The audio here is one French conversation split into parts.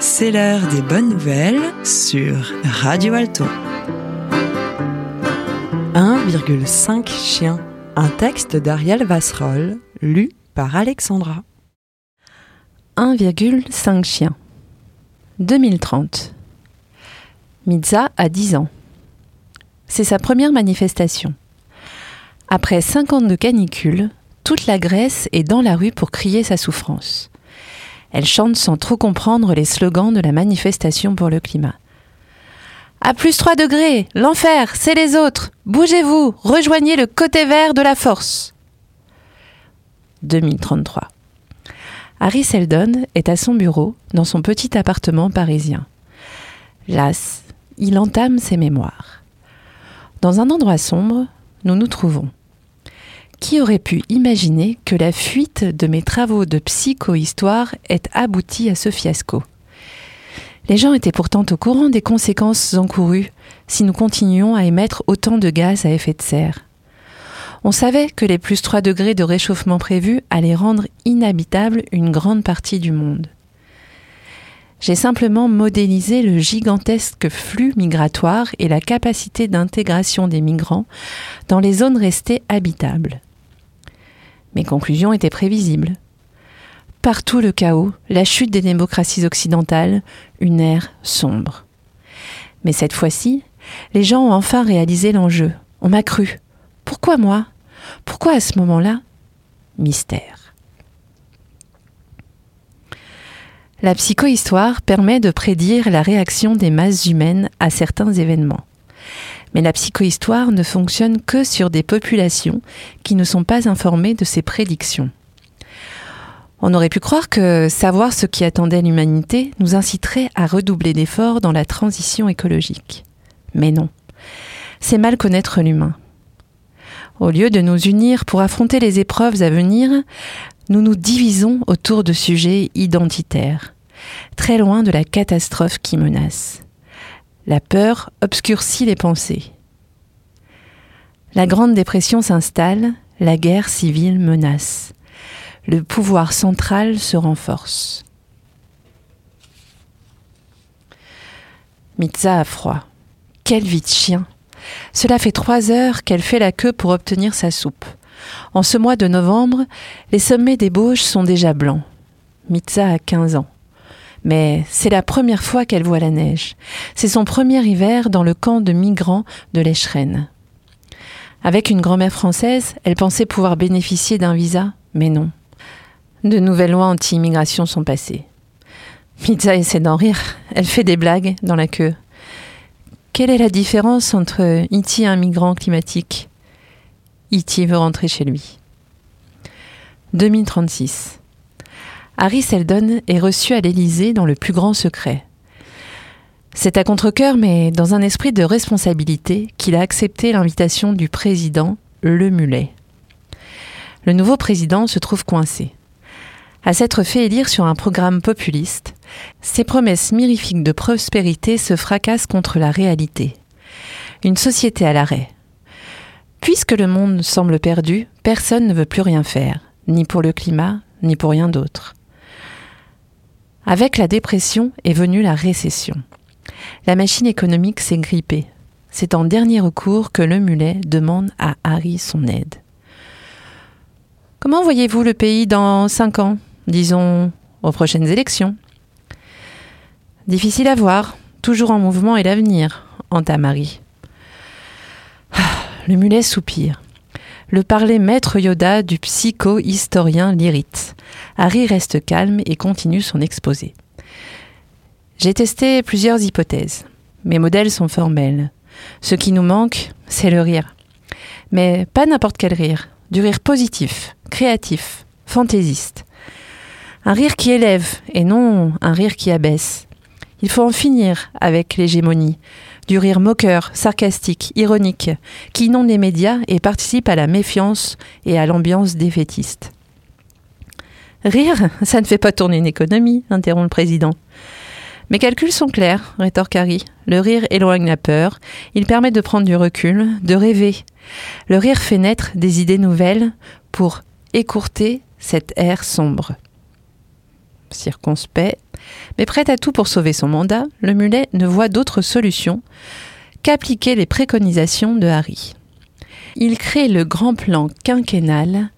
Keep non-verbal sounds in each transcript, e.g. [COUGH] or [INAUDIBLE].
C'est l'heure des bonnes nouvelles sur Radio Alto. 1,5 chien. Un texte d'Ariel Vasserol, lu par Alexandra. 1,5 chien. 2030. Mitza a 10 ans. C'est sa première manifestation. Après 5 ans de canicule, toute la Grèce est dans la rue pour crier sa souffrance. Elle chante sans trop comprendre les slogans de la manifestation pour le climat. À plus 3 degrés, l'enfer, c'est les autres. Bougez-vous, rejoignez le côté vert de la force. 2033. Harry Seldon est à son bureau, dans son petit appartement parisien. Las, il entame ses mémoires. Dans un endroit sombre, nous nous trouvons. Qui aurait pu imaginer que la fuite de mes travaux de psychohistoire ait abouti à ce fiasco? Les gens étaient pourtant au courant des conséquences encourues si nous continuions à émettre autant de gaz à effet de serre. On savait que les plus 3 degrés de réchauffement prévus allaient rendre inhabitable une grande partie du monde. J'ai simplement modélisé le gigantesque flux migratoire et la capacité d'intégration des migrants dans les zones restées habitables. Mes conclusions étaient prévisibles. Partout le chaos, la chute des démocraties occidentales, une ère sombre. Mais cette fois-ci, les gens ont enfin réalisé l'enjeu. On m'a cru. Pourquoi moi? Pourquoi à ce moment-là? Mystère. La psychohistoire permet de prédire la réaction des masses humaines à certains événements. Mais la psychohistoire ne fonctionne que sur des populations qui ne sont pas informées de ces prédictions. On aurait pu croire que savoir ce qui attendait l'humanité nous inciterait à redoubler d'efforts dans la transition écologique. Mais non. C'est mal connaître l'humain. Au lieu de nous unir pour affronter les épreuves à venir, nous nous divisons autour de sujets identitaires, très loin de la catastrophe qui menace. La peur obscurcit les pensées. La Grande Dépression s'installe, la guerre civile menace. Le pouvoir central se renforce. Mitza a froid. Quelle vie chien cela fait trois heures qu'elle fait la queue pour obtenir sa soupe. En ce mois de novembre, les sommets des Bauges sont déjà blancs. Mitza a 15 ans. Mais c'est la première fois qu'elle voit la neige. C'est son premier hiver dans le camp de migrants de l'Eschren. Avec une grand-mère française, elle pensait pouvoir bénéficier d'un visa, mais non. De nouvelles lois anti-immigration sont passées. Mitza essaie d'en rire. Elle fait des blagues dans la queue. Quelle est la différence entre E.T. et un migrant climatique? E.T. veut rentrer chez lui. 2036. Harry Seldon est reçu à l'Élysée dans le plus grand secret. C'est à contre-coeur, mais dans un esprit de responsabilité, qu'il a accepté l'invitation du président Le Mulet. Le nouveau président se trouve coincé. À s'être fait élire sur un programme populiste, ses promesses mirifiques de prospérité se fracassent contre la réalité. Une société à l'arrêt. Puisque le monde semble perdu, personne ne veut plus rien faire, ni pour le climat, ni pour rien d'autre. Avec la dépression est venue la récession. La machine économique s'est grippée. C'est en dernier recours que le mulet demande à Harry son aide. Comment voyez-vous le pays dans cinq ans, disons aux prochaines élections? Difficile à voir, toujours en mouvement est l'avenir, entame Marie. Ah, le mulet soupire. Le parler maître Yoda du psycho-historien l'irrite. Harry reste calme et continue son exposé. J'ai testé plusieurs hypothèses. Mes modèles sont formels. Ce qui nous manque, c'est le rire. Mais pas n'importe quel rire. Du rire positif, créatif, fantaisiste. Un rire qui élève et non un rire qui abaisse. Il faut en finir avec l'hégémonie, du rire moqueur, sarcastique, ironique, qui inonde les médias et participe à la méfiance et à l'ambiance défaitiste. Rire, [LAUGHS] ça ne fait pas tourner une économie, interrompt le président. Mes calculs sont clairs, rétorque Harry. Le rire éloigne la peur, il permet de prendre du recul, de rêver. Le rire fait naître des idées nouvelles pour écourter cet air sombre. Circonspect, mais prêt à tout pour sauver son mandat, le mulet ne voit d'autre solution qu'appliquer les préconisations de Harry. Il crée le grand plan quinquennal,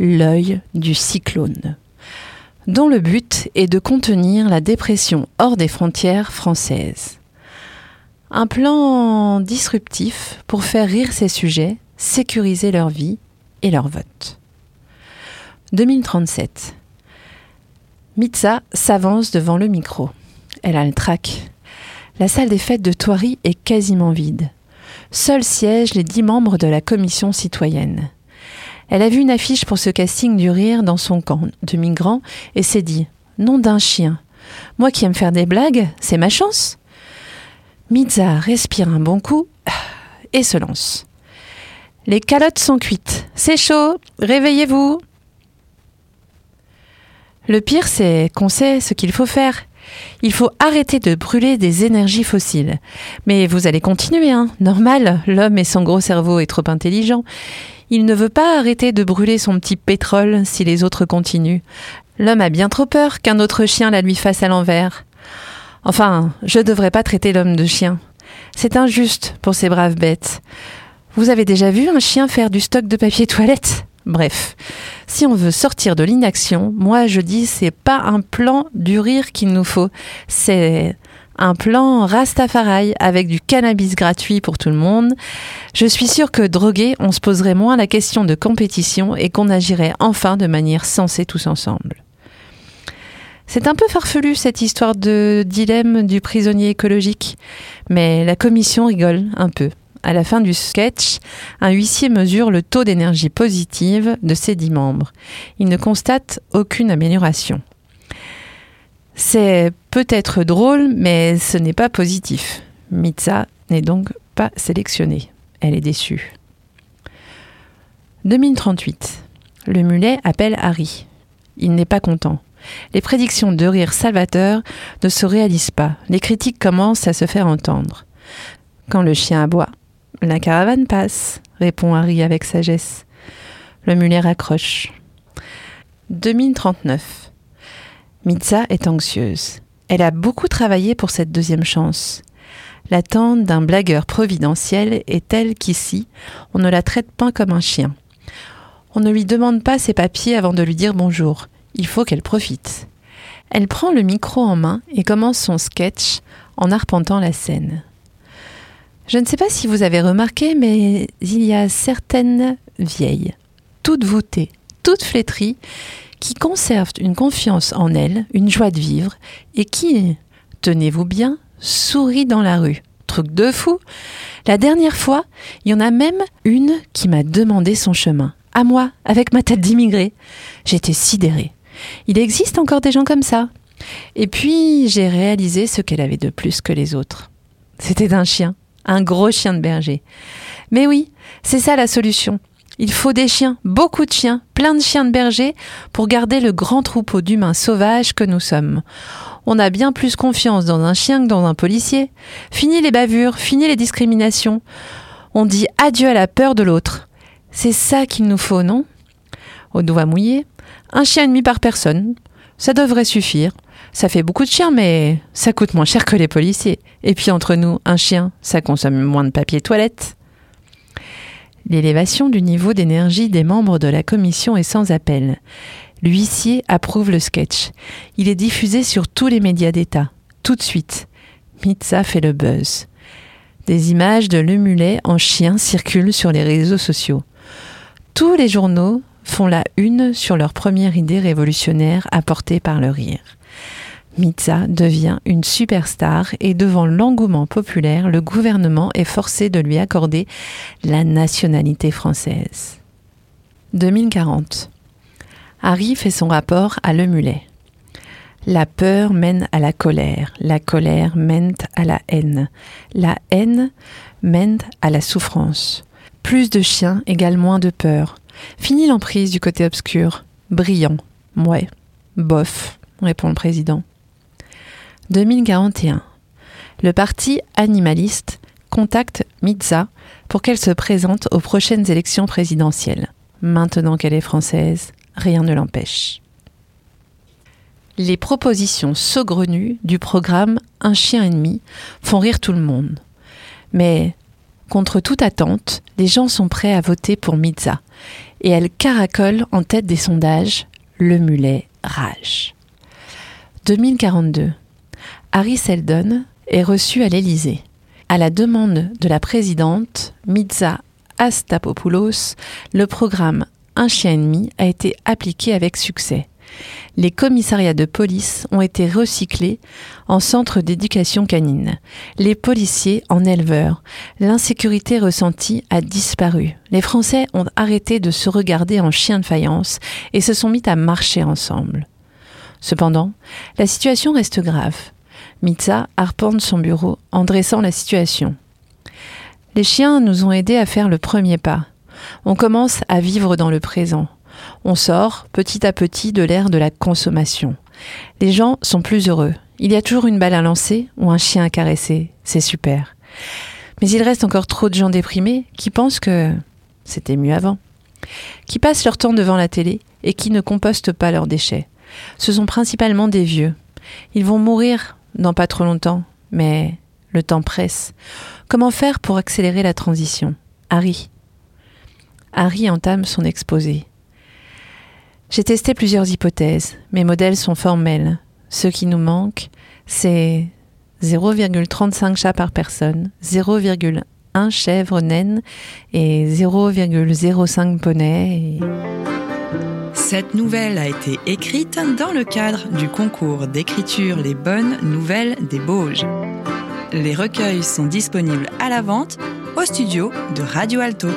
l'œil du cyclone, dont le but est de contenir la dépression hors des frontières françaises. Un plan disruptif pour faire rire ses sujets, sécuriser leur vie et leur vote. 2037. Mitza s'avance devant le micro. Elle a le trac. La salle des fêtes de Thoiry est quasiment vide. Seuls siègent les dix membres de la commission citoyenne. Elle a vu une affiche pour ce casting du rire dans son camp de migrants et s'est dit Nom d'un chien. Moi qui aime faire des blagues, c'est ma chance. Mitza respire un bon coup et se lance. Les calottes sont cuites. C'est chaud. Réveillez-vous. Le pire, c'est qu'on sait ce qu'il faut faire. Il faut arrêter de brûler des énergies fossiles. Mais vous allez continuer, hein Normal, l'homme et son gros cerveau est trop intelligent. Il ne veut pas arrêter de brûler son petit pétrole si les autres continuent. L'homme a bien trop peur qu'un autre chien la lui fasse à l'envers. Enfin, je ne devrais pas traiter l'homme de chien. C'est injuste pour ces braves bêtes. Vous avez déjà vu un chien faire du stock de papier toilette? Bref, si on veut sortir de l'inaction, moi je dis c'est pas un plan du rire qu'il nous faut, c'est un plan Rastafari avec du cannabis gratuit pour tout le monde. Je suis sûre que drogué, on se poserait moins la question de compétition et qu'on agirait enfin de manière sensée tous ensemble. C'est un peu farfelu cette histoire de dilemme du prisonnier écologique, mais la commission rigole un peu. À la fin du sketch, un huissier mesure le taux d'énergie positive de ses dix membres. Il ne constate aucune amélioration. C'est peut-être drôle, mais ce n'est pas positif. Mitza n'est donc pas sélectionnée. Elle est déçue. 2038. Le mulet appelle Harry. Il n'est pas content. Les prédictions de rire salvateur ne se réalisent pas. Les critiques commencent à se faire entendre. Quand le chien aboie, la caravane passe, répond Harry avec sagesse. Le mulet raccroche. 2039. Mitza est anxieuse. Elle a beaucoup travaillé pour cette deuxième chance. L'attente d'un blagueur providentiel est telle qu'ici, on ne la traite pas comme un chien. On ne lui demande pas ses papiers avant de lui dire bonjour. Il faut qu'elle profite. Elle prend le micro en main et commence son sketch en arpentant la scène. Je ne sais pas si vous avez remarqué, mais il y a certaines vieilles, toutes voûtées, toutes flétries, qui conservent une confiance en elles, une joie de vivre, et qui, tenez-vous bien, sourient dans la rue. Truc de fou. La dernière fois, il y en a même une qui m'a demandé son chemin. À moi, avec ma tête d'immigré. J'étais sidérée. Il existe encore des gens comme ça. Et puis, j'ai réalisé ce qu'elle avait de plus que les autres. C'était un chien un gros chien de berger. Mais oui, c'est ça la solution. Il faut des chiens, beaucoup de chiens, plein de chiens de berger pour garder le grand troupeau d'humains sauvages que nous sommes. On a bien plus confiance dans un chien que dans un policier. Fini les bavures, fini les discriminations. On dit adieu à la peur de l'autre. C'est ça qu'il nous faut, non? Au doigt mouillé, un chien et demi par personne. Ça devrait suffire. Ça fait beaucoup de chiens, mais ça coûte moins cher que les policiers. Et puis entre nous, un chien, ça consomme moins de papier toilette. L'élévation du niveau d'énergie des membres de la commission est sans appel. L'huissier approuve le sketch. Il est diffusé sur tous les médias d'État. Tout de suite. Mitza fait le buzz. Des images de Lemulet en chien circulent sur les réseaux sociaux. Tous les journaux font la une sur leur première idée révolutionnaire apportée par le rire. Mitza devient une superstar et devant l'engouement populaire, le gouvernement est forcé de lui accorder la nationalité française. 2040. Harry fait son rapport à Le Mulet. La peur mène à la colère, la colère mène à la haine, la haine mène à la souffrance. Plus de chiens égale moins de peur. Fini l'emprise du côté obscur. Brillant. Ouais. Bof, répond le président. 2041. Le parti animaliste contacte Mitza pour qu'elle se présente aux prochaines élections présidentielles. Maintenant qu'elle est française, rien ne l'empêche. Les propositions saugrenues du programme Un chien ennemi font rire tout le monde. Mais, contre toute attente, les gens sont prêts à voter pour Mitza. Et elle caracole en tête des sondages le mulet rage. 2042. Harry Seldon est reçu à l'Élysée. À la demande de la présidente Mitza Astapopoulos, le programme Un chien ennemi a été appliqué avec succès les commissariats de police ont été recyclés en centres d'éducation canine, les policiers en éleveurs. L'insécurité ressentie a disparu. Les Français ont arrêté de se regarder en chien de faïence et se sont mis à marcher ensemble. Cependant, la situation reste grave. Mitza arpente son bureau en dressant la situation. Les chiens nous ont aidés à faire le premier pas. On commence à vivre dans le présent. On sort petit à petit de l'ère de la consommation. Les gens sont plus heureux. Il y a toujours une balle à lancer ou un chien à caresser. C'est super. Mais il reste encore trop de gens déprimés qui pensent que c'était mieux avant. Qui passent leur temps devant la télé et qui ne compostent pas leurs déchets. Ce sont principalement des vieux. Ils vont mourir dans pas trop longtemps, mais le temps presse. Comment faire pour accélérer la transition? Harry. Harry entame son exposé. J'ai testé plusieurs hypothèses. Mes modèles sont formels. Ce qui nous manque, c'est 0,35 chats par personne, 0,1 chèvre naine et 0,05 poney. Cette nouvelle a été écrite dans le cadre du concours d'écriture Les bonnes nouvelles des Bauges. Les recueils sont disponibles à la vente au studio de Radio Alto.